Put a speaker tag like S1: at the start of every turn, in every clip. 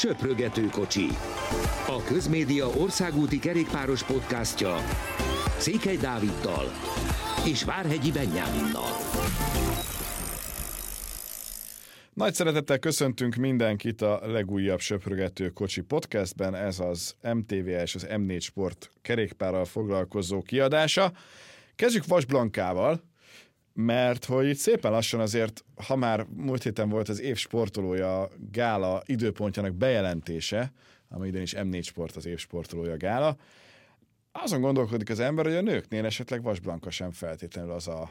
S1: Söprögető kocsi. A Közmédia országúti kerékpáros podcastja Székely Dáviddal és Várhegyi Benyáminnal.
S2: Nagy szeretettel köszöntünk mindenkit a legújabb Söprögető Kocsi podcastben, ez az MTV és az M4 Sport kerékpárral foglalkozó kiadása. Kezdjük Vas Blankával, mert hogy itt szépen lassan azért, ha már múlt héten volt az év sportolója gála időpontjának bejelentése, ami idén is M4 Sport az év sportolója gála, azon gondolkodik az ember, hogy a nőknél esetleg Vas Blanka sem feltétlenül az a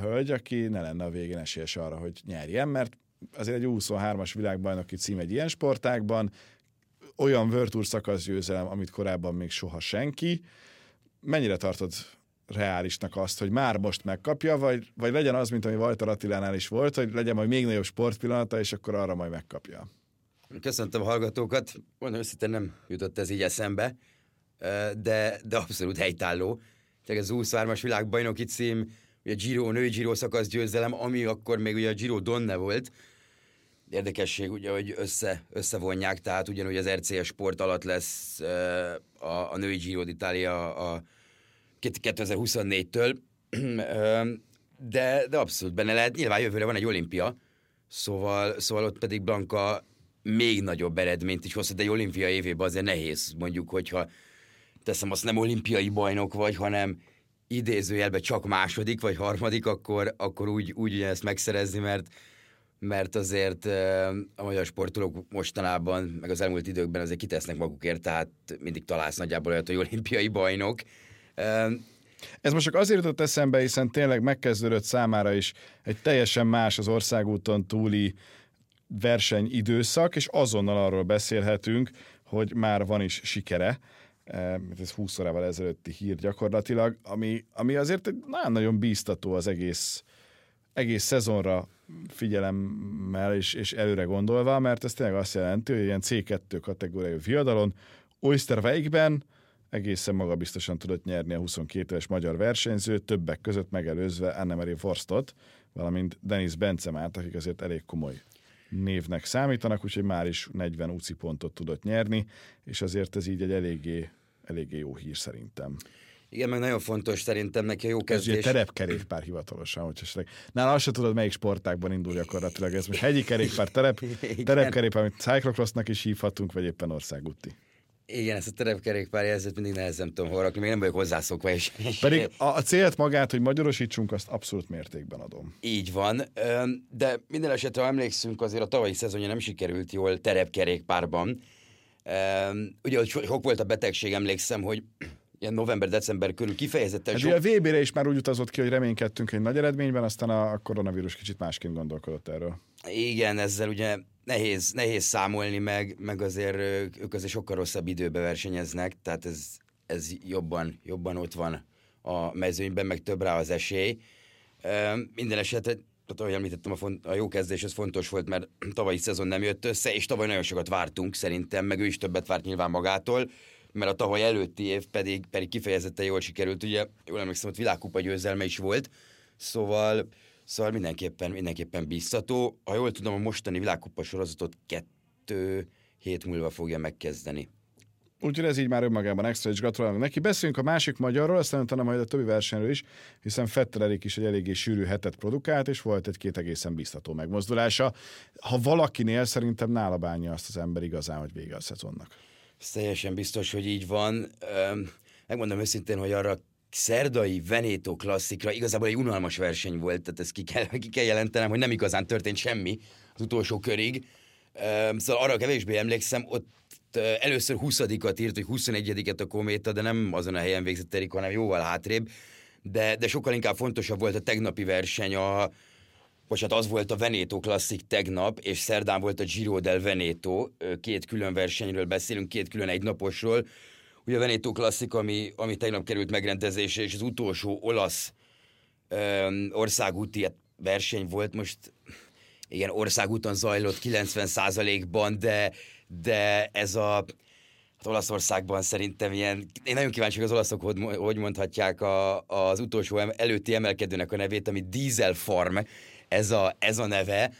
S2: hölgy, aki ne lenne a végén esélyes arra, hogy nyerjen, mert azért egy 23-as világbajnoki cím egy ilyen sportákban, olyan World Tour szakasz győzelem, amit korábban még soha senki. Mennyire tartod reálisnak azt, hogy már most megkapja, vagy, vagy legyen az, mint ami Vajtar Attilánál is volt, hogy legyen majd még nagyobb sportpillanata, és akkor arra majd megkapja.
S3: Köszöntöm a hallgatókat. Mondom őszintén nem jutott ez így eszembe, de, de abszolút helytálló. Tehát ez 23-as világbajnoki cím, ugye Giro, női Giro szakasz győzelem, ami akkor még ugye a Giro Donne volt. Érdekesség ugye, hogy össze, összevonják, tehát ugyanúgy az RCS sport alatt lesz a, a női Giro d'Italia a 2024-től, de, de abszolút benne lehet. Nyilván jövőre van egy olimpia, szóval, szóval ott pedig Blanka még nagyobb eredményt is hozhat, de egy olimpia évében azért nehéz, mondjuk, hogyha teszem azt nem olimpiai bajnok vagy, hanem idézőjelben csak második vagy harmadik, akkor, akkor úgy, úgy ezt megszerezni, mert, mert azért a magyar sportolók mostanában, meg az elmúlt időkben azért kitesznek magukért, tehát mindig találsz nagyjából olyat, hogy olimpiai bajnok,
S2: ez most csak azért jutott eszembe, hiszen tényleg megkezdődött számára is egy teljesen más az országúton túli versenyidőszak, és azonnal arról beszélhetünk, hogy már van is sikere, ez 20 órával ezelőtti hír gyakorlatilag, ami, ami azért nagyon-nagyon bíztató az egész, egész szezonra figyelemmel és, és előre gondolva, mert ez tényleg azt jelenti, hogy ilyen C2 kategóriájú viadalon Oysterweigben egészen magabiztosan tudott nyerni a 22 éves magyar versenyző, többek között megelőzve Anne-Marie Forstot, valamint Denis Bencemát, akik azért elég komoly névnek számítanak, úgyhogy már is 40 UCI pontot tudott nyerni, és azért ez így egy eléggé, eléggé jó hír szerintem.
S3: Igen, meg nagyon fontos szerintem neki a jó kezdés.
S2: Ez ugye terepkerékpár hivatalosan, hogy esetleg. Nála azt se tudod, melyik sportákban indul gyakorlatilag. Ez most hegyi kerékpár, terep, terepkerékpár, amit cyclocrossnak is hívhatunk, vagy éppen országúti.
S3: Igen, ezt a terepkerékpár jelzőt mindig nehezen tudom hol rakni, még nem vagyok hozzászokva. És,
S2: Pedig a, a célt magát, hogy magyarosítsunk, azt abszolút mértékben adom.
S3: Így van, de minden esetre, ha emlékszünk, azért a tavalyi szezonja nem sikerült jól terepkerékpárban. Ugye, hogy sok volt a betegség, emlékszem, hogy ilyen november-december körül kifejezetten
S2: hát sok... a VB-re is már úgy utazott ki, hogy reménykedtünk egy nagy eredményben, aztán a koronavírus kicsit másként gondolkodott erről.
S3: Igen, ezzel ugye nehéz, nehéz számolni, meg, meg azért ők azért sokkal rosszabb időbe versenyeznek, tehát ez, ez jobban, jobban ott van a mezőnyben, meg több rá az esély. Minden esetre, tehát ahogy említettem, a, font, a jó kezdés az fontos volt, mert tavalyi szezon nem jött össze, és tavaly nagyon sokat vártunk szerintem, meg ő is többet várt nyilván magától, mert a tavaly előtti év pedig, pedig kifejezetten jól sikerült, ugye jól emlékszem, hogy világkupa győzelme is volt, szóval Szóval mindenképpen, mindenképpen biztató. Ha jól tudom, a mostani világkupa sorozatot kettő hét múlva fogja megkezdeni.
S2: Úgyhogy ez így már önmagában extra, és gratulálunk neki. Beszéljünk a másik magyarról, aztán utána majd a többi versenyről is, hiszen Fetterelik is egy eléggé sűrű hetet produkált, és volt egy-két egészen biztató megmozdulása. Ha valakinél szerintem nála bánja azt az ember igazán, hogy vége a szezonnak.
S3: Ez teljesen biztos, hogy így van. Megmondom őszintén, hogy arra szerdai Veneto klasszikra igazából egy unalmas verseny volt, tehát ezt ki kell, ki kell jelentenem, hogy nem igazán történt semmi az utolsó körig. Szóval arra kevésbé emlékszem, ott először 20-at írt, hogy 21-et a kométa, de nem azon a helyen végzett Erik, hanem jóval hátrébb. De, de sokkal inkább fontosabb volt a tegnapi verseny, a, bocsánat, az volt a Veneto klasszik tegnap, és szerdán volt a Giro del Veneto, két külön versenyről beszélünk, két külön egynaposról, ugye a Veneto klasszik, ami, ami tegnap került megrendezésre, és az utolsó olasz öm, országúti hát verseny volt, most igen, országúton zajlott 90%-ban, de, de ez a hát Olaszországban szerintem ilyen, én nagyon kíváncsi, hogy az olaszok hogy, hogy mondhatják a, az utolsó előtti emelkedőnek a nevét, ami Diesel Farm, ez a, ez a neve.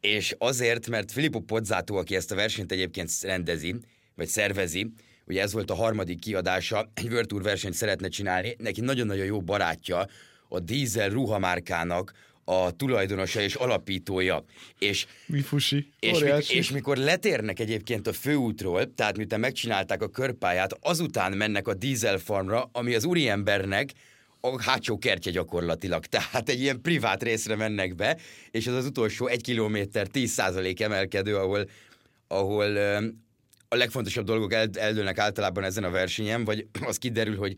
S3: és azért, mert Filippo Pozzato, aki ezt a versenyt egyébként rendezi, vagy szervezi, ugye ez volt a harmadik kiadása, egy World Tour versenyt szeretne csinálni, neki nagyon-nagyon jó barátja a Diesel ruhamárkának a tulajdonosa és alapítója. És,
S2: Mi fusi,
S3: és, mi, és mikor letérnek egyébként a főútról, tehát miután megcsinálták a körpályát, azután mennek a Diesel farmra, ami az úriembernek a hátsó kertje gyakorlatilag. Tehát egy ilyen privát részre mennek be, és az az utolsó egy kilométer 10% emelkedő, ahol, ahol a legfontosabb dolgok eldőlnek általában ezen a versenyen, vagy az kiderül, hogy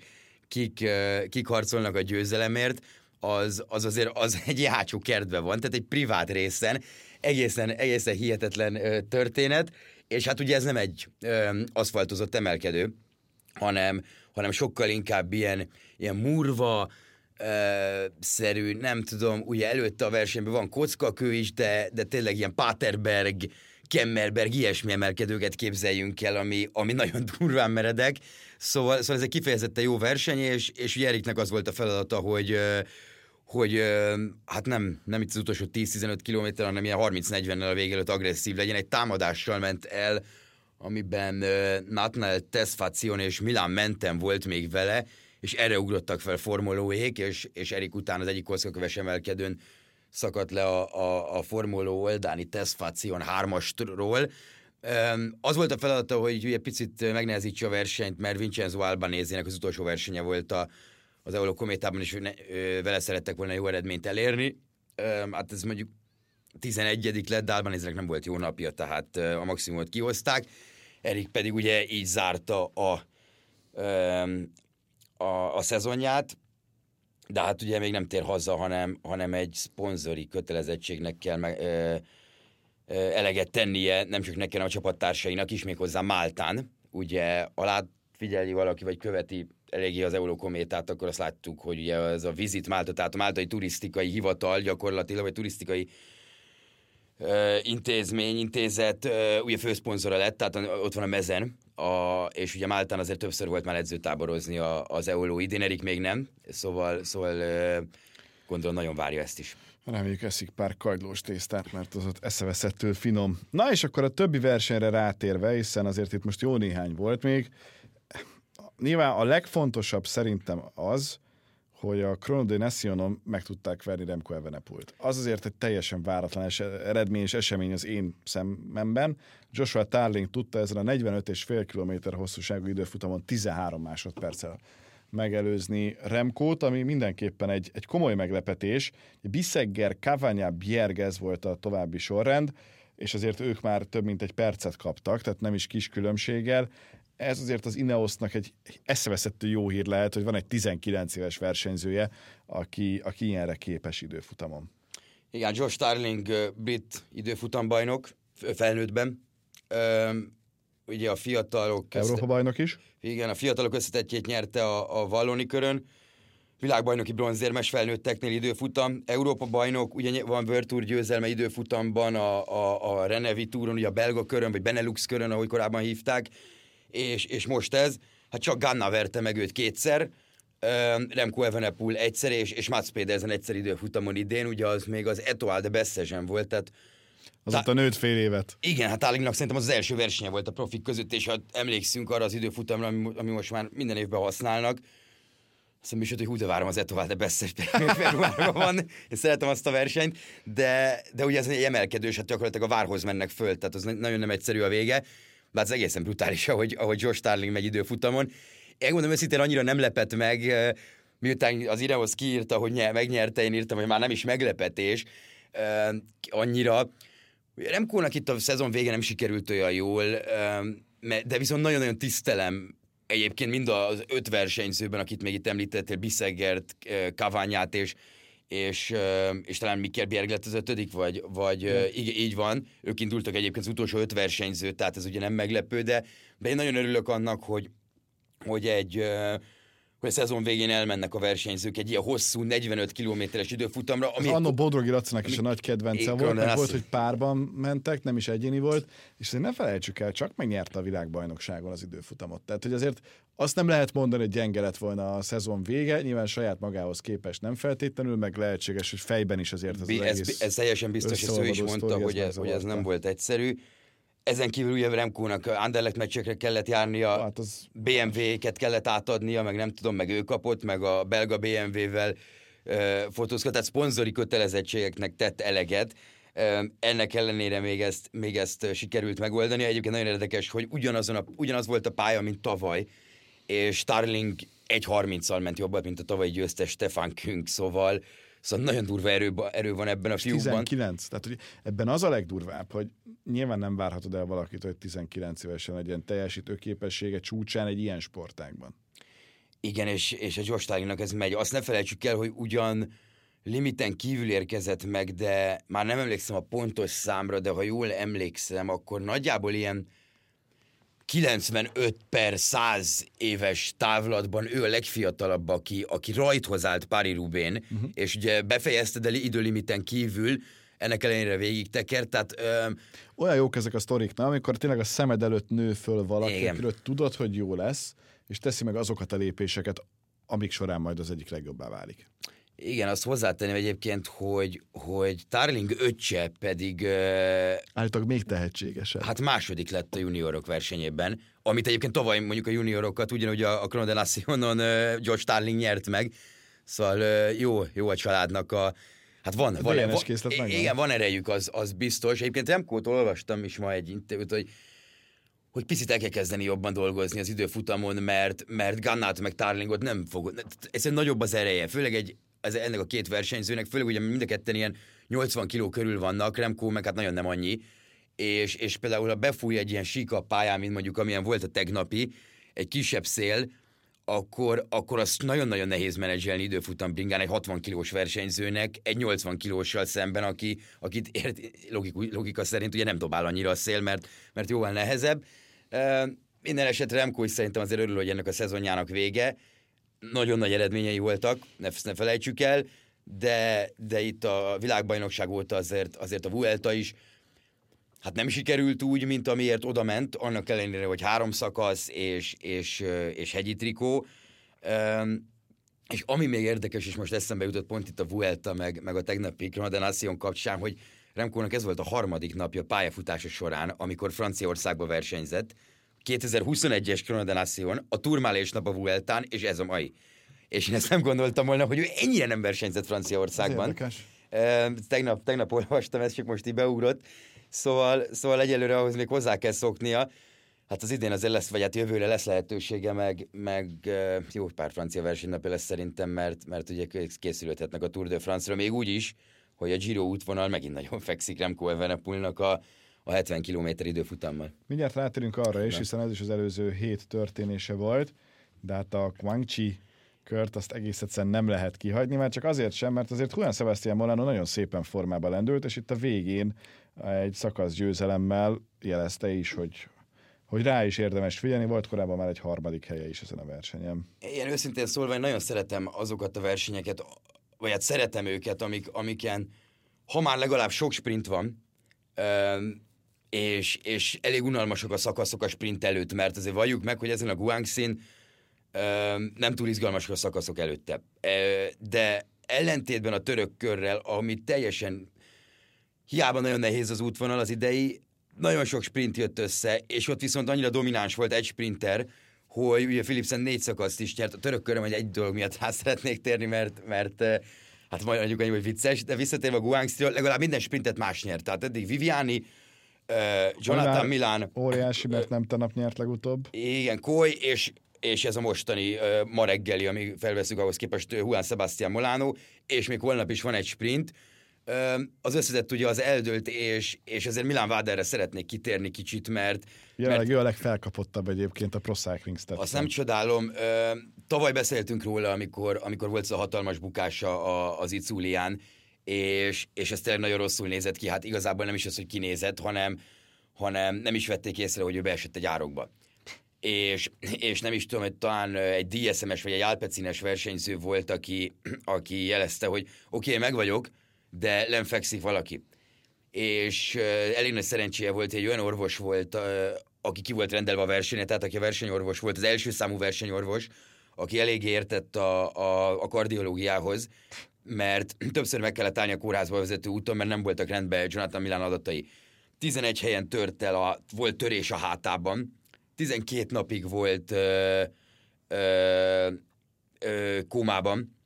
S3: kik, kik harcolnak a győzelemért, az, az azért az egy hátsó kertbe van, tehát egy privát részen, egészen, egészen hihetetlen ö, történet, és hát ugye ez nem egy ö, aszfaltozott emelkedő, hanem, hanem sokkal inkább ilyen, ilyen murva, ö, szerű, nem tudom, ugye előtte a versenyben van kockakő is, de, de tényleg ilyen Paterberg, Kemmerberg, ilyesmi emelkedőket képzeljünk el, ami, ami nagyon durván meredek. Szóval, szóval ez egy kifejezetten jó verseny, és, és ugye Eriknek az volt a feladata, hogy, hogy hát nem, nem itt az utolsó 10-15 km, hanem ilyen 30-40-nel a vége előtt agresszív legyen. Egy támadással ment el, amiben Natnel Tesfacion és Milán Mentem volt még vele, és erre ugrottak fel formolóék, és, és Erik után az egyik koszkaköves emelkedőn szakadt le a, a, a formoló oldáni Tesfacion hármastról. Az volt a feladata, hogy egy picit megnehezítse a versenyt, mert Vincenzo Albanézének az utolsó versenye volt a, az Eolo Kométában, és vele szerettek volna jó eredményt elérni. Hát ez mondjuk 11 lett, de Albanézének nem volt jó napja, tehát a maximumot kihozták. Erik pedig ugye így zárta a, a, a szezonját, de hát ugye még nem tér haza, hanem, hanem egy szponzori kötelezettségnek kell meg, ö, ö, eleget tennie, nem csak nekem, a csapattársainak is, méghozzá Máltán. Ugye, alá figyeli valaki, vagy követi eléggé az Eurokométát, akkor azt láttuk, hogy ugye ez a Visit Málta, tehát a Máltai Turisztikai Hivatal gyakorlatilag, vagy turisztikai uh, intézmény, intézet, uh, ugye főszponzora lett, tehát ott van a mezen, a, és ugye Máltán azért többször volt már edzőtáborozni a, az Eoló idén, Erik még nem, szóval, szóval gondolom nagyon várja ezt is.
S2: Reméljük eszik pár kagylós tésztát, mert az ott eszeveszettől finom. Na és akkor a többi versenyre rátérve, hiszen azért itt most jó néhány volt még, nyilván a legfontosabb szerintem az, hogy a Chrono de Nationon meg tudták verni Remco Evenepult. Az azért egy teljesen váratlan es- eredmény és esemény az én szememben. Joshua Tarling tudta ezen a 45,5 km hosszúságú időfutamon 13 másodperccel megelőzni Remkót, ami mindenképpen egy, egy komoly meglepetés. Bissegger, Cavagna, Bjergez volt a további sorrend, és azért ők már több mint egy percet kaptak, tehát nem is kis különbséggel ez azért az Ineosnak egy eszeveszettő jó hír lehet, hogy van egy 19 éves versenyzője, aki, aki ilyenre képes időfutamon.
S3: Igen, Josh Starling brit időfutambajnok felnőttben. Ugye a fiatalok...
S2: Európa bajnok is?
S3: Igen, a fiatalok összetettjét nyerte a, a Valloni körön. Világbajnoki bronzérmes felnőtteknél időfutam. Európa bajnok, ugye van World győzelme időfutamban, a, a, a Renevi túron, ugye a belga körön, vagy Benelux körön, ahogy korábban hívták és, és most ez, hát csak Ganna verte meg őt kétszer, Remco Evenepoel egyszer, és, és Mats Pedersen egyszer időfutamon idén, ugye az még az Etoile de Bessegen volt, tehát
S2: az ott a nőtt fél évet.
S3: Igen, hát Állingnak szerintem az, az első versenye volt a profik között, és ha emlékszünk arra az időfutamra, ami, ami most már minden évben használnak, azt mondom, hogy hú, de várom az Etoile de Besses februárban van, én szeretem azt a versenyt, de, de ugye ez egy emelkedős, hát gyakorlatilag a várhoz mennek föl, tehát az nagyon nem egyszerű a vége, bár ez egészen brutális, ahogy, ahogy Josh Starling megy időfutamon. Én mondom őszintén, annyira nem lepett meg, miután az Irehoz kiírta, hogy nye, megnyerte, én írtam, hogy már nem is meglepetés, annyira. Remkónak itt a szezon vége nem sikerült olyan jól, de viszont nagyon-nagyon tisztelem egyébként mind az öt versenyzőben, akit még itt említettél, Bisseggert, Kaványát és és, és talán Mikkel Bjerg lett az ötödik, vagy, vagy így, így van. Ők indultak egyébként az utolsó öt versenyző, tehát ez ugye nem meglepő, de, de én nagyon örülök annak, hogy, hogy egy hogy a szezon végén elmennek a versenyzők egy ilyen hosszú 45 kilométeres időfutamra.
S2: Ami Annó Bodrogi Lacinak is a nagy kedvence volt, meg volt, hogy párban mentek, nem is egyéni volt, és azért ne felejtsük el, csak megnyerte a világbajnokságon az időfutamot. Tehát, hogy azért azt nem lehet mondani, hogy gyenge lett volna a szezon vége, nyilván saját magához képest nem feltétlenül, meg lehetséges, hogy fejben is azért
S3: az, az ez, egész Ez teljesen biztos, hogy ő is mondta, hogy ez, hogy ez nem volt egyszerű. Ezen kívül ugye Remkónak Anderlecht meccsekre kellett járnia, hát az... BMW-ket kellett átadnia, meg nem tudom, meg ő kapott, meg a belga BMW-vel uh, fotózkodott, tehát szponzori kötelezettségeknek tett eleget. Ennek ellenére még ezt, még ezt sikerült megoldani. Egyébként nagyon érdekes, hogy ugyanazon a, ugyanaz volt a pálya, mint tavaly, és Starling 1.30-al ment jobban, mint a tavalyi győztes Stefan Künk, szóval Szóval nagyon durva erő, erő van ebben a fiúkban.
S2: 19, tehát hogy ebben az a legdurvább, hogy nyilván nem várhatod el valakit, hogy 19 évesen legyen teljesítő képessége csúcsán egy ilyen sportágban.
S3: Igen, és, és a Josh ez megy. Azt ne felejtsük el, hogy ugyan limiten kívül érkezett meg, de már nem emlékszem a pontos számra, de ha jól emlékszem, akkor nagyjából ilyen 95 per 100 éves távlatban ő a legfiatalabb, aki, aki rajthoz állt Pári Rubén, uh-huh. és ugye befejezte, de időlimiten kívül, ennek ellenére végig tekert, tehát... Ö...
S2: Olyan jók ezek a sztorik, na, amikor tényleg a szemed előtt nő föl valaki, akiről tudod, hogy jó lesz, és teszi meg azokat a lépéseket, amik során majd az egyik legjobbá válik.
S3: Igen, azt hozzátenném egyébként, hogy, hogy Tarling öccse pedig...
S2: Állítólag még tehetségesebb.
S3: Hát második lett a juniorok versenyében, amit egyébként tavaly mondjuk a juniorokat ugyanúgy a, a Chrono de Nacionon George Tarling nyert meg, szóval jó, jó a családnak a... Hát van,
S2: van, van, van
S3: igen, van erejük, az, az biztos. Egyébként Remkótól olvastam is ma egy interjút, hogy hogy picit el kell kezdeni jobban dolgozni az időfutamon, mert, mert Gannát meg Tarlingot nem fog... Egyszerűen nagyobb az ereje, főleg egy ez, ennek a két versenyzőnek, főleg ugye mind a ketten ilyen 80 kiló körül vannak, Remco meg hát nagyon nem annyi, és, és például ha befúj egy ilyen síka pályán, mint mondjuk amilyen volt a tegnapi, egy kisebb szél, akkor, akkor azt nagyon-nagyon nehéz menedzselni időfutam bringán egy 60 kilós versenyzőnek, egy 80 kilóssal szemben, aki, akit ért, logik, logika szerint ugye nem dobál annyira a szél, mert, mert jóval nehezebb. Uh, minden esetre Remco is szerintem azért örül, hogy ennek a szezonjának vége, nagyon nagy eredményei voltak, ne, ne felejtsük el, de, de itt a világbajnokság óta azért, azért a Vuelta is hát nem sikerült úgy, mint amiért oda ment, annak ellenére, hogy három szakasz és, és, és hegyi trikó. És ami még érdekes, és most eszembe jutott pont itt a Vuelta, meg, meg a tegnapi Granada Nation kapcsán, hogy Remkónak ez volt a harmadik napja pályafutása során, amikor Franciaországba versenyzett, 2021-es Cronodenación, a Turmálés nap a Vueltán, és ez a mai. És én ezt nem gondoltam volna, hogy ő ennyire nem versenyzett Franciaországban. Tegnap, tegnap olvastam, ez csak most így beugrott. Szóval, szóval egyelőre ahhoz még hozzá kell szoknia. Hát az idén azért lesz, vagy hát jövőre lesz lehetősége, meg, meg jó pár francia versenynapja lesz szerintem, mert, mert ugye készülhetnek a Tour de France-ra, még úgy is, hogy a Giro útvonal megint nagyon fekszik Remco Evenepoelnak a, a 70 km időfutammal.
S2: Mindjárt rátérünk arra is, hiszen ez is az előző hét történése volt, de hát a Guangxi kört azt egész egyszerűen nem lehet kihagyni, már csak azért sem, mert azért Juan Sebastián Molano nagyon szépen formába lendült, és itt a végén egy szakasz győzelemmel jelezte is, hogy hogy rá is érdemes figyelni, volt korábban már egy harmadik helye is ezen a versenyen.
S3: Én őszintén szólva, én nagyon szeretem azokat a versenyeket, vagy hát szeretem őket, amik, amiken, ha már legalább sok sprint van, és, és elég unalmasak a szakaszok a sprint előtt, mert azért valljuk meg, hogy ezen a Guangxin nem túl izgalmasak a szakaszok előtte. De ellentétben a török körrel, ami teljesen hiába nagyon nehéz az útvonal az idei, nagyon sok sprint jött össze, és ott viszont annyira domináns volt egy sprinter, hogy ugye Philipsen négy szakaszt is nyert. A török köröm, hogy egy dolog miatt rá szeretnék térni, mert, mert hát majd mondjuk annyi, hogy vicces, de visszatérve a Guangxi, legalább minden sprintet más nyert. Tehát eddig Viviani, Jonathan Milán.
S2: Óriási, mert nem tanap nyert legutóbb.
S3: Igen, Koy, és, és ez a mostani uh, ma reggeli, ami felveszünk ahhoz képest Juan Sebastián Molano, és még holnap is van egy sprint. Uh, az összetett ugye az eldőlt, és, és ezért Milán Váderre szeretnék kitérni kicsit, mert...
S2: Jelenleg mert, ő a legfelkapottabb egyébként a Pro Cycling stats
S3: Azt nem csodálom. Uh, tavaly beszéltünk róla, amikor, amikor volt ez a hatalmas bukása az Iculián, és, és ez tényleg nagyon rosszul nézett ki. Hát igazából nem is az, hogy kinézett, hanem, hanem nem is vették észre, hogy ő beesett egy árokba. és, és nem is tudom, hogy talán egy DSMS vagy egy Alpecines versenyző volt, aki, aki jelezte, hogy oké, okay, meg vagyok, de nem fekszik valaki. És elég nagy szerencséje volt, egy olyan orvos volt, aki ki volt rendelve a versenyre, tehát aki a versenyorvos volt, az első számú versenyorvos, aki elég értett a, a, a kardiológiához, mert többször meg kellett állni a kórházba vezető úton, mert nem voltak rendben Jonathan Milán adatai. 11 helyen tört el, a, volt törés a hátában, 12 napig volt ö, ö, ö, kómában,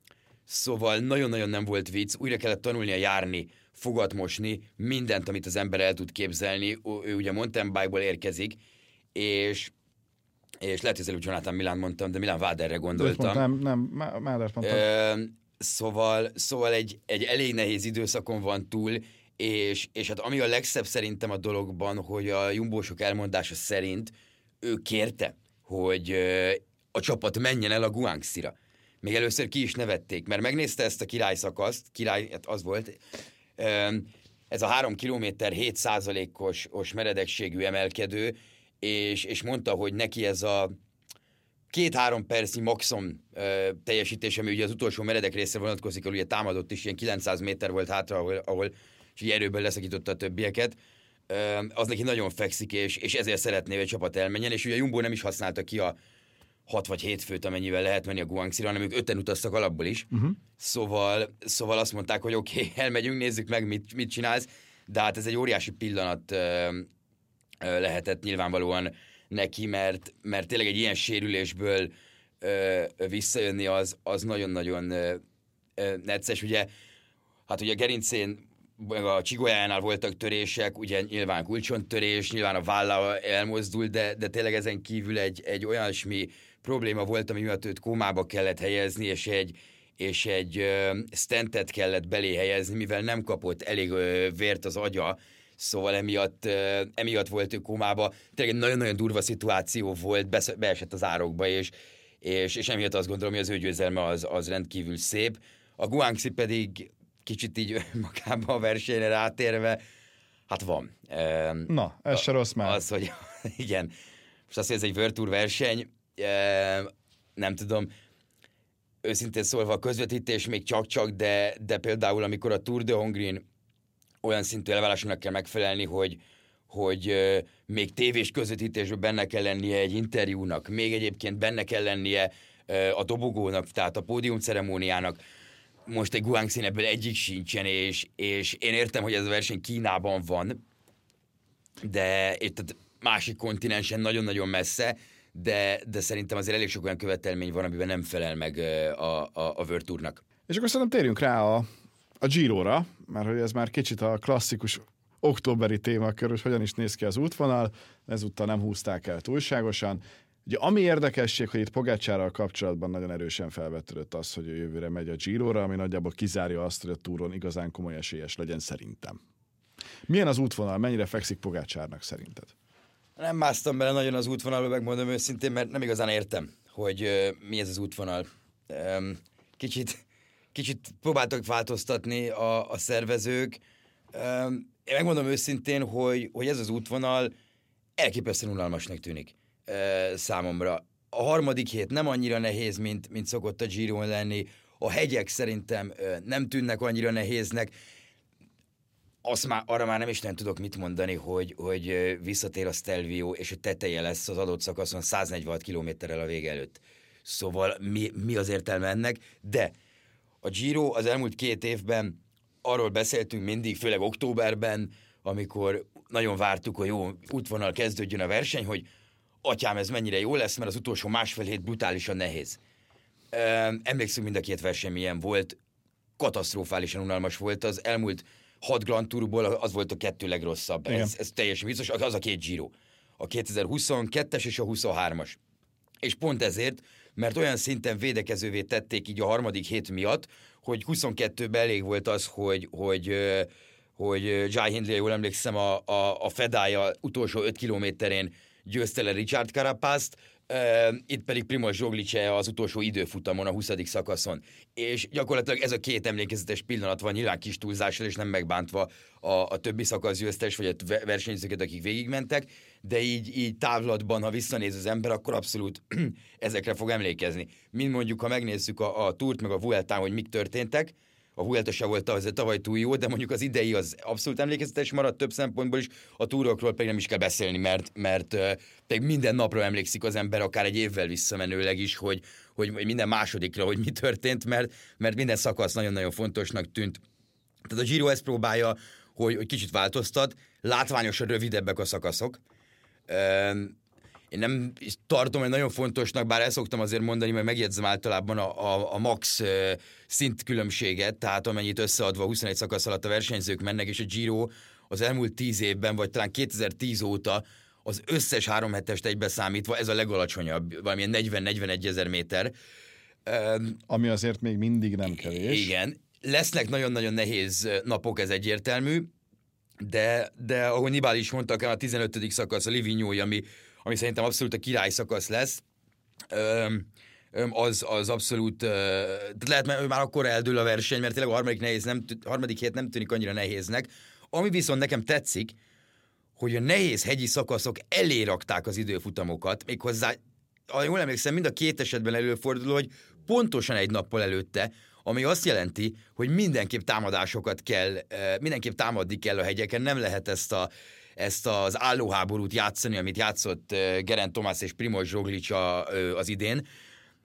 S3: szóval nagyon-nagyon nem volt vicc, újra kellett tanulnia járni, fogat mosni, mindent, amit az ember el tud képzelni. Ő ugye mountain bike-ból érkezik, és és lehet, hogy előbb Jonathan Milán mondtam, de Milán Váderre gondoltam.
S2: Nem, nem, Mádert mondtam.
S3: Szóval, szóval egy, egy elég nehéz időszakon van túl, és, és hát ami a legszebb szerintem a dologban, hogy a jumbósok elmondása szerint ő kérte, hogy a csapat menjen el a Guangxi-ra. Még először ki is nevették, mert megnézte ezt a király szakaszt, király, hát az volt, ez a 3 kilométer 7 százalékos meredekségű emelkedő, és, és mondta, hogy neki ez a két-három percnyi maximum ö, teljesítés, ami ugye az utolsó meredek részre vonatkozik, ahol ugye támadott is, ilyen 900 méter volt hátra, ahol, ahol és így erőből leszakította a többieket, ö, az neki nagyon fekszik, és, és ezért szeretné, hogy a csapat elmenjen, és ugye a Jumbo nem is használta ki a 6 vagy 7 főt, amennyivel lehet menni a Guangxi-ra, hanem ők öten utaztak alapból is. Uh-huh. Szóval, szóval azt mondták, hogy oké, okay, elmegyünk, nézzük meg, mit, mit csinálsz, de hát ez egy óriási pillanat ö, ö, lehetett nyilvánvalóan neki, mert, mert tényleg egy ilyen sérülésből ö, visszajönni az, az nagyon-nagyon ö, ö, necces. Ugye, hát ugye a gerincén a csigolyánál voltak törések, ugye nyilván kulcsontörés, nyilván a válla elmozdult, de, de tényleg ezen kívül egy, egy olyasmi probléma volt, ami miatt őt kómába kellett helyezni, és egy, és egy uh, stentet kellett belé helyezni, mivel nem kapott elég uh, vért az agya, szóval emiatt, emiatt volt ő kómába. Tényleg nagyon-nagyon durva szituáció volt, besz- beesett az árokba, és, és, és emiatt azt gondolom, hogy az ő győzelme az, az rendkívül szép. A Guangxi pedig kicsit így magába a versenyre rátérve, hát van.
S2: Na, ez se rossz már.
S3: Az, hogy igen, most azt, hogy ez egy World Tour verseny, nem tudom, őszintén szólva a közvetítés még csak-csak, de, de például amikor a Tour de Hongrin olyan szintű elvárásnak kell megfelelni, hogy, hogy még tévés közvetítésben benne kell lennie egy interjúnak, még egyébként benne kell lennie a dobogónak, tehát a pódium ceremóniának, most egy Guangxin ebből egyik sincsen, és, és én értem, hogy ez a verseny Kínában van, de itt másik kontinensen nagyon-nagyon messze, de, de szerintem azért elég sok olyan követelmény van, amiben nem felel meg a, a, a World.
S2: És akkor szerintem térjünk rá a, a Giro-ra, mert hogy ez már kicsit a klasszikus októberi témakör, hogy hogyan is néz ki az útvonal, ezúttal nem húzták el túlságosan. Ugye ami érdekesség, hogy itt Pogácsárral kapcsolatban nagyon erősen felvetődött az, hogy a jövőre megy a Giro-ra, ami nagyjából kizárja azt, hogy a túron igazán komoly esélyes legyen szerintem. Milyen az útvonal, mennyire fekszik Pogácsárnak szerinted?
S3: Nem másztam bele nagyon az útvonalba, megmondom őszintén, mert nem igazán értem, hogy uh, mi ez az útvonal. Um, kicsit, kicsit próbáltak változtatni a, a szervezők. Én megmondom őszintén, hogy, hogy ez az útvonal elképesztően unalmasnak tűnik számomra. A harmadik hét nem annyira nehéz, mint, mint szokott a giro lenni. A hegyek szerintem nem tűnnek annyira nehéznek. Azt már, arra már nem is nem tudok mit mondani, hogy, hogy visszatér a Stelvio, és a teteje lesz az adott szakaszon 146 kilométerrel a vége előtt. Szóval mi, mi az értelme ennek? De a Giro az elmúlt két évben arról beszéltünk mindig, főleg októberben, amikor nagyon vártuk, hogy jó útvonal kezdődjön a verseny, hogy atyám, ez mennyire jó lesz, mert az utolsó másfél hét brutálisan nehéz. Emlékszünk, mind a két verseny milyen volt, katasztrofálisan unalmas volt. Az elmúlt hat Grand Tourból az volt a kettő legrosszabb. Ez, ez teljesen biztos, az a két Giro. A 2022-es és a 23-as. És pont ezért, mert olyan szinten védekezővé tették így a harmadik hét miatt, hogy 22-ben elég volt az, hogy, hogy, hogy Jai Hindley, jól emlékszem, a, a, a fedája utolsó 5 kilométerén győzte le Richard Carapaz-t, itt pedig Primoz Zsoglice az utolsó időfutamon, a 20. szakaszon. És gyakorlatilag ez a két emlékezetes pillanat van nyilván kis túlzással, és nem megbántva a, a többi szakasz győztes, vagy a versenyzőket, akik végigmentek, de így, így távlatban, ha visszanéz az ember, akkor abszolút ezekre fog emlékezni. Mint mondjuk, ha megnézzük a, a túrt, meg a Vueltán, hogy mik történtek, a Vuelta se volt az tavaly túl jó, de mondjuk az idei az abszolút emlékezetes maradt több szempontból is, a túrokról pedig nem is kell beszélni, mert, mert uh, minden napra emlékszik az ember, akár egy évvel visszamenőleg is, hogy, hogy minden másodikra, hogy mi történt, mert, mert minden szakasz nagyon-nagyon fontosnak tűnt. Tehát a Giro ezt próbálja, hogy, hogy kicsit változtat, látványosan rövidebbek a szakaszok, én nem tartom hogy nagyon fontosnak, bár el szoktam azért mondani, mert megjegyzem általában a, a, a max szintkülönbséget, tehát amennyit összeadva 21 szakasz alatt a versenyzők mennek, és a Giro az elmúlt 10 évben, vagy talán 2010 óta az összes három hetest egybeszámítva ez a legalacsonyabb, valamilyen 40-41 ezer méter.
S2: Ami azért még mindig nem kevés.
S3: Igen. Lesznek nagyon-nagyon nehéz napok, ez egyértelmű, de, de ahogy Nibál is mondta, a 15. szakasz, a Livignói, ami, ami szerintem abszolút a király szakasz lesz, öm, az, az abszolút, tehát lehet, mert már akkor eldől a verseny, mert tényleg a harmadik, nehéz nem, harmadik hét nem tűnik annyira nehéznek. Ami viszont nekem tetszik, hogy a nehéz hegyi szakaszok elé rakták az időfutamokat, méghozzá, ha jól emlékszem, mind a két esetben előfordul, hogy pontosan egy nappal előtte, ami azt jelenti, hogy mindenképp támadásokat kell, mindenképp támadni kell a hegyeken, nem lehet ezt a ezt az állóháborút játszani, amit játszott Gerent Tomás és Primoz Zsoglic az idén,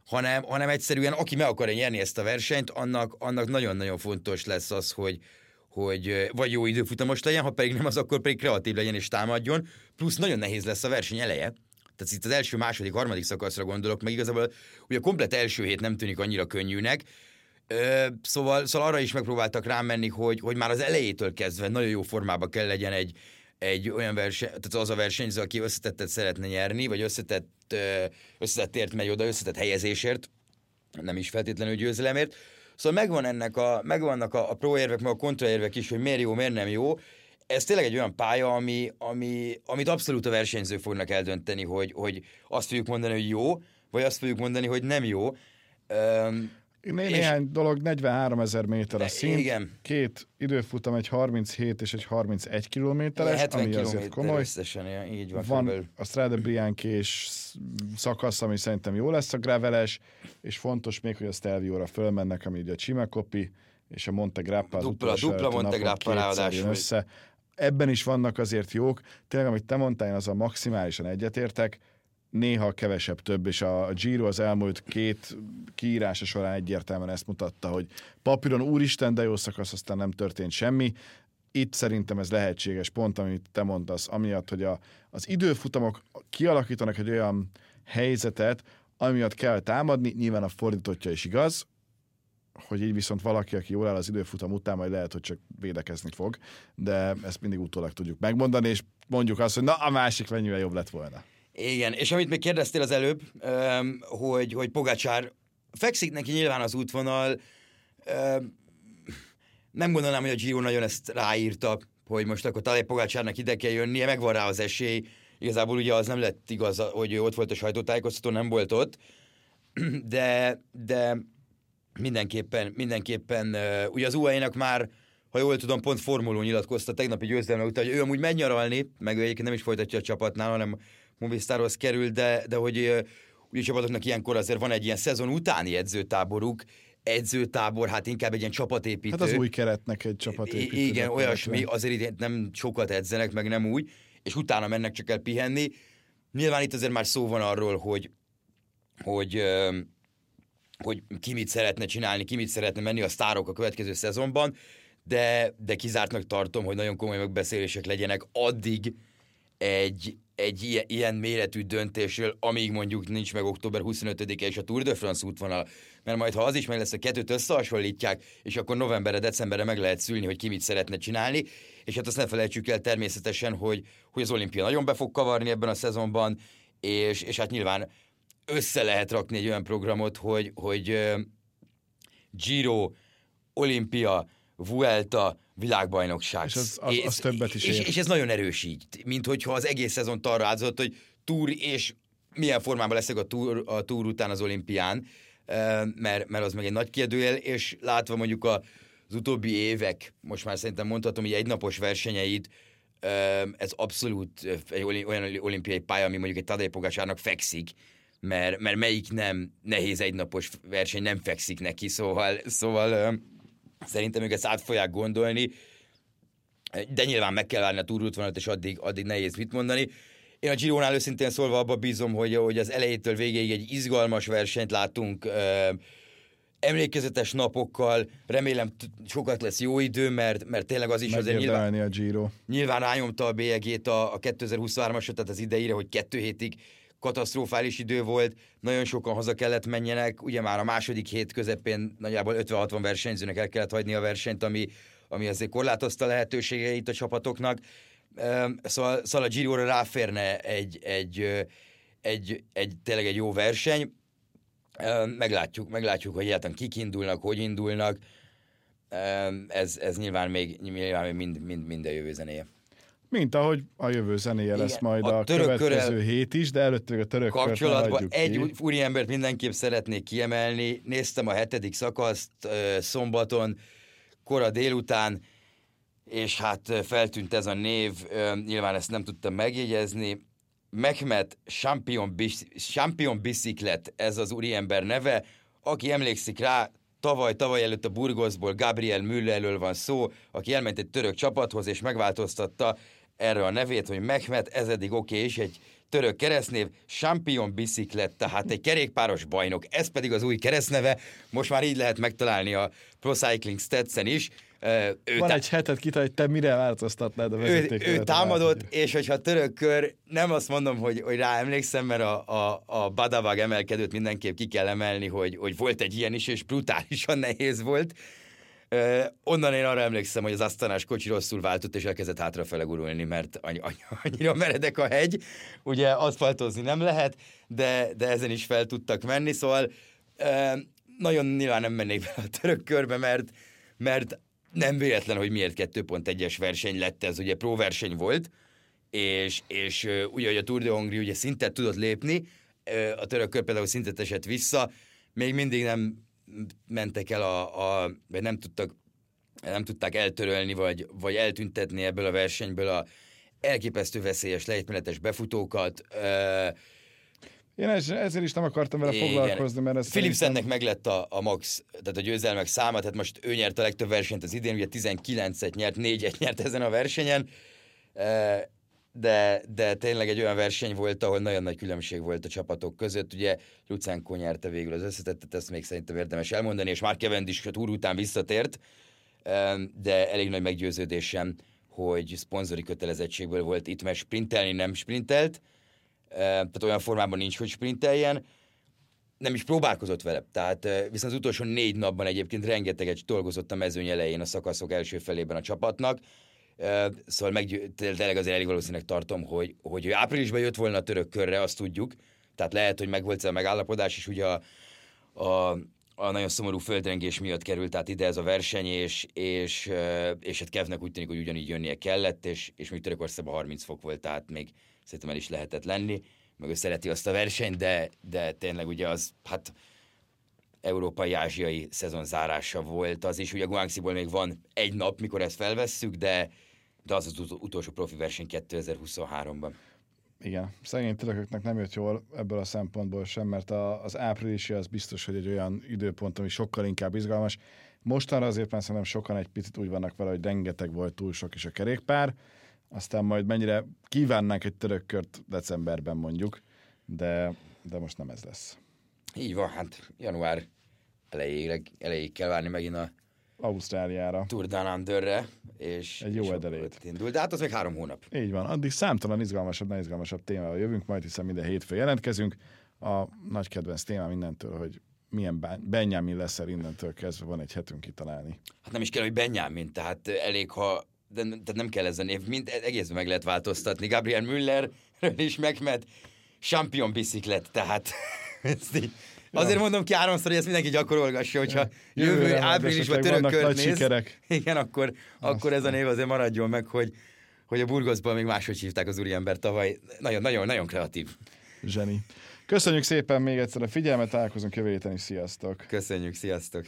S3: hanem, hanem egyszerűen aki meg akarja nyerni ezt a versenyt, annak, annak nagyon-nagyon fontos lesz az, hogy, hogy vagy jó időfutamos legyen, ha pedig nem, az akkor pedig kreatív legyen és támadjon, plusz nagyon nehéz lesz a verseny eleje, tehát itt az első, második, harmadik szakaszra gondolok, meg igazából ugye a komplet első hét nem tűnik annyira könnyűnek, Ö, szóval, szóval arra is megpróbáltak rámenni, hogy, hogy már az elejétől kezdve nagyon jó formába kell legyen egy, egy olyan verseny, tehát az a versenyző, aki összetettet szeretne nyerni, vagy összetett, összetettért megy oda, összetett helyezésért, nem is feltétlenül győzelemért. Szóval megvan ennek a, megvannak a, a proérvek, meg a kontraérvek is, hogy miért jó, miért nem jó. Ez tényleg egy olyan pálya, ami, ami, amit abszolút a versenyzők fognak eldönteni, hogy, hogy azt fogjuk mondani, hogy jó, vagy azt fogjuk mondani, hogy nem jó.
S2: Né- néhány és... dolog, 43 ezer méter a szint, igen. két időfutam, egy 37 és egy 31 kilométeres, ami azért komoly.
S3: Összesen, így van.
S2: Van körülbelül. a Strade Bianchi szakasz, ami szerintem jó lesz a graveles, és fontos még, hogy a Stelvio-ra fölmennek, ami ugye a Cimacopi, és a Monte Grappa
S3: az dupla, dupla Monte Grappa ráadásul.
S2: Össze. Ebben is vannak azért jók. Tényleg, amit te mondtál, én azzal maximálisan egyetértek néha kevesebb több, és a Giro az elmúlt két kiírása során egyértelműen ezt mutatta, hogy papíron úristen, de jó szakasz, aztán nem történt semmi. Itt szerintem ez lehetséges pont, amit te mondasz, amiatt, hogy a, az időfutamok kialakítanak egy olyan helyzetet, amiatt kell támadni, nyilván a fordítottja is igaz, hogy így viszont valaki, aki jól áll az időfutam után, majd lehet, hogy csak védekezni fog, de ezt mindig utólag tudjuk megmondani, és mondjuk azt, hogy na, a másik mennyivel jobb lett volna.
S3: Igen, és amit még kérdeztél az előbb, hogy, hogy Pogácsár fekszik neki nyilván az útvonal, nem gondolnám, hogy a Giro nagyon ezt ráírta, hogy most akkor talán Pogácsárnak ide kell jönnie, megvan rá az esély. Igazából ugye az nem lett igaz, hogy ott volt a sajtótájékoztató, nem volt ott, de, de mindenképpen, mindenképpen, ugye az UAE-nak már ha jól tudom, pont formuló nyilatkozta tegnapi győzelme után, hogy ő amúgy megy nyaralni, meg ő egyébként nem is folytatja a csapatnál, hanem Movistarhoz kerül, de, de hogy ugye csapatoknak ilyenkor azért van egy ilyen szezon utáni edzőtáboruk, edzőtábor, hát inkább egy ilyen csapatépítő.
S2: Hát az új keretnek egy csapatépítő.
S3: Igen, olyasmi, azért nem sokat edzenek, meg nem úgy, és utána mennek csak el pihenni. Nyilván itt azért már szó van arról, hogy, hogy, hogy ki mit szeretne csinálni, ki mit szeretne menni a sztárok a következő szezonban, de, de kizártnak tartom, hogy nagyon komoly megbeszélések legyenek addig egy, egy ilyen, ilyen méretű döntésről, amíg mondjuk nincs meg október 25-e és a Tour de France útvonal. Mert majd, ha az is meg lesz, a kettőt összehasonlítják, és akkor novemberre, decemberre meg lehet szülni, hogy ki mit szeretne csinálni, és hát azt ne felejtsük el természetesen, hogy, hogy az olimpia nagyon be fog kavarni ebben a szezonban, és, és hát nyilván össze lehet rakni egy olyan programot, hogy, hogy uh, Giro, olimpia, Vuelta, világbajnokság.
S2: És az, az, az többet is
S3: és, és, és ez nagyon erős így, mint hogyha az egész szezon arra áldozott, hogy túr, és milyen formában leszek a túr, a túr után az olimpián, mert, mert az meg egy nagy kérdőjel, és látva mondjuk a, az utóbbi évek, most már szerintem mondhatom, hogy egynapos versenyeit, ez abszolút egy olyan olimpiai pálya, ami mondjuk egy Tadej Pogácsárnak fekszik, mert, mert melyik nem nehéz egynapos verseny nem fekszik neki, szóval, szóval szerintem ők ezt át fogják gondolni, de nyilván meg kell várni a túrútvonalat, és addig, addig nehéz mit mondani. Én a Gironál őszintén szólva abba bízom, hogy, hogy az elejétől végéig egy izgalmas versenyt látunk, emlékezetes napokkal, remélem sokat lesz jó idő, mert, mert tényleg az is azért
S2: nyilván, a Giro.
S3: nyilván rányomta a bélyegét a, a 2023-asot, tehát az idejére, hogy kettő hétig katasztrofális idő volt, nagyon sokan haza kellett menjenek, ugye már a második hét közepén nagyjából 50-60 versenyzőnek el kellett hagyni a versenyt, ami, ami azért korlátozta lehetőségeit a csapatoknak. Szóval, szóval a Giro-ra ráférne egy, egy, egy, egy, tényleg egy jó verseny. Meglátjuk, meglátjuk, hogy egyáltalán kik indulnak, hogy indulnak. Ez, ez nyilván még, nyilván még mind, mind, mind a jövő zenéje.
S2: Mint ahogy a jövő zenéje lesz Igen, majd a, a következő hét is, de előtt a török
S3: kapcsolatban egy úriembert mindenképp szeretnék kiemelni. Néztem a hetedik szakaszt szombaton, kora délután, és hát feltűnt ez a név, nyilván ezt nem tudtam megjegyezni. Mehmet Champion, Champion Biciclet, ez az úriember neve, aki emlékszik rá, tavaly, tavaly előtt a Burgosból Gabriel Müllerről van szó, aki elment egy török csapathoz, és megváltoztatta erre a nevét, hogy Mehmet, ez eddig oké, okay, és egy török keresztnév, Champion Biciclet, tehát egy kerékpáros bajnok, ez pedig az új keresztneve, most már így lehet megtalálni a Pro Cycling Stats-en is.
S2: Ő Van tá- egy hetet kita, hogy te mire változtatnád a vezeték.
S3: Ő, ő támadott, és hogyha török kör, nem azt mondom, hogy, hogy rá emlékszem, mert a, a, a Badavag emelkedőt mindenképp ki kell emelni, hogy, hogy volt egy ilyen is, és brutálisan nehéz volt, Onnan én arra emlékszem, hogy az asztanás kocsi rosszul váltott, és elkezdett hátrafele gurulni, mert annyi, annyi, annyira meredek a hegy. Ugye aszfaltozni nem lehet, de, de ezen is fel tudtak menni, szóval uh, nagyon nyilván nem mennék be a török körbe, mert, mert nem véletlen, hogy miért 2.1-es verseny lett ez, ugye verseny volt, és, és ugye, hogy a Tour de Hongrie ugye szintet tudott lépni, a török kör például szintet esett vissza, még mindig nem mentek el a, a vagy nem tudtak nem tudták eltörölni, vagy, vagy eltüntetni ebből a versenyből a elképesztő veszélyes lejtmenetes befutókat.
S2: Én ezért is nem akartam vele igen. foglalkozni, mert ez
S3: Philipsennek szerintem... meg lett a, a max, tehát a győzelmek száma, tehát most ő nyert a legtöbb versenyt az idén, ugye 19-et nyert, 4-et nyert ezen a versenyen de, de tényleg egy olyan verseny volt, ahol nagyon nagy különbség volt a csapatok között. Ugye Lucenko nyerte végül az összetettet, ezt még szerintem érdemes elmondani, és már Cavendish a túr után visszatért, de elég nagy meggyőződésem, hogy szponzori kötelezettségből volt itt, mert sprintelni nem sprintelt, tehát olyan formában nincs, hogy sprinteljen, nem is próbálkozott vele. Tehát viszont az utolsó négy napban egyébként rengeteget dolgozott a mezőny elején a szakaszok első felében a csapatnak, Szóval meg, tényleg azért elég valószínűleg tartom, hogy, hogy ő áprilisban jött volna a török körre, azt tudjuk. Tehát lehet, hogy megvolt a megállapodás, és ugye a, a, a nagyon szomorú földrengés miatt került át ide ez a verseny, és, és, és hát Kevnek úgy tűnik, hogy ugyanígy jönnie kellett, és, és még Törökországban 30 fok volt, tehát még szerintem el is lehetett lenni, meg ő szereti azt a versenyt, de, de tényleg ugye az, hát európai-ázsiai szezon zárása volt az is. Ugye Guangxiból még van egy nap, mikor ezt felvesszük, de, de az az utolsó profi verseny 2023-ban.
S2: Igen, szegény törököknek nem jött jól ebből a szempontból sem, mert a, az áprilisi az biztos, hogy egy olyan időpont, ami sokkal inkább izgalmas. Mostanra azért már szerintem sokan egy picit úgy vannak vele, hogy rengeteg volt túl sok is a kerékpár, aztán majd mennyire kívánnánk egy török kört decemberben mondjuk, de, de most nem ez lesz.
S3: Így van, hát január elejéig, elejéig kell várni megint a
S2: Ausztráliára.
S3: Tour Down Underre, és
S2: egy jó és edelét.
S3: Indul, de hát az még három hónap.
S2: Így van, addig számtalan izgalmasabb, ne izgalmasabb témával jövünk, majd hiszen minden hétfő jelentkezünk. A nagy kedvenc téma mindentől, hogy milyen Benjamin lesz el innentől kezdve, van egy hetünk kitalálni.
S3: Hát nem is kell, hogy Benjamin, tehát elég, ha de, tehát nem kell ez a név, mind egészben meg lehet változtatni. Gabriel Müller is megmet, champion biciklet, tehát ezt így Azért mondom ki háromszor, hogy ezt mindenki gyakorolgassa, hogyha jövő, áprilisban török kört néz, sikerek. igen, akkor, akkor ez a név azért maradjon meg, hogy, hogy a Burgoszban még máshogy hívták az úriember tavaly. Nagyon, nagyon, nagyon kreatív.
S2: Zseni. Köszönjük szépen még egyszer a figyelmet, találkozunk jövő héten is, sziasztok!
S3: Köszönjük, sziasztok!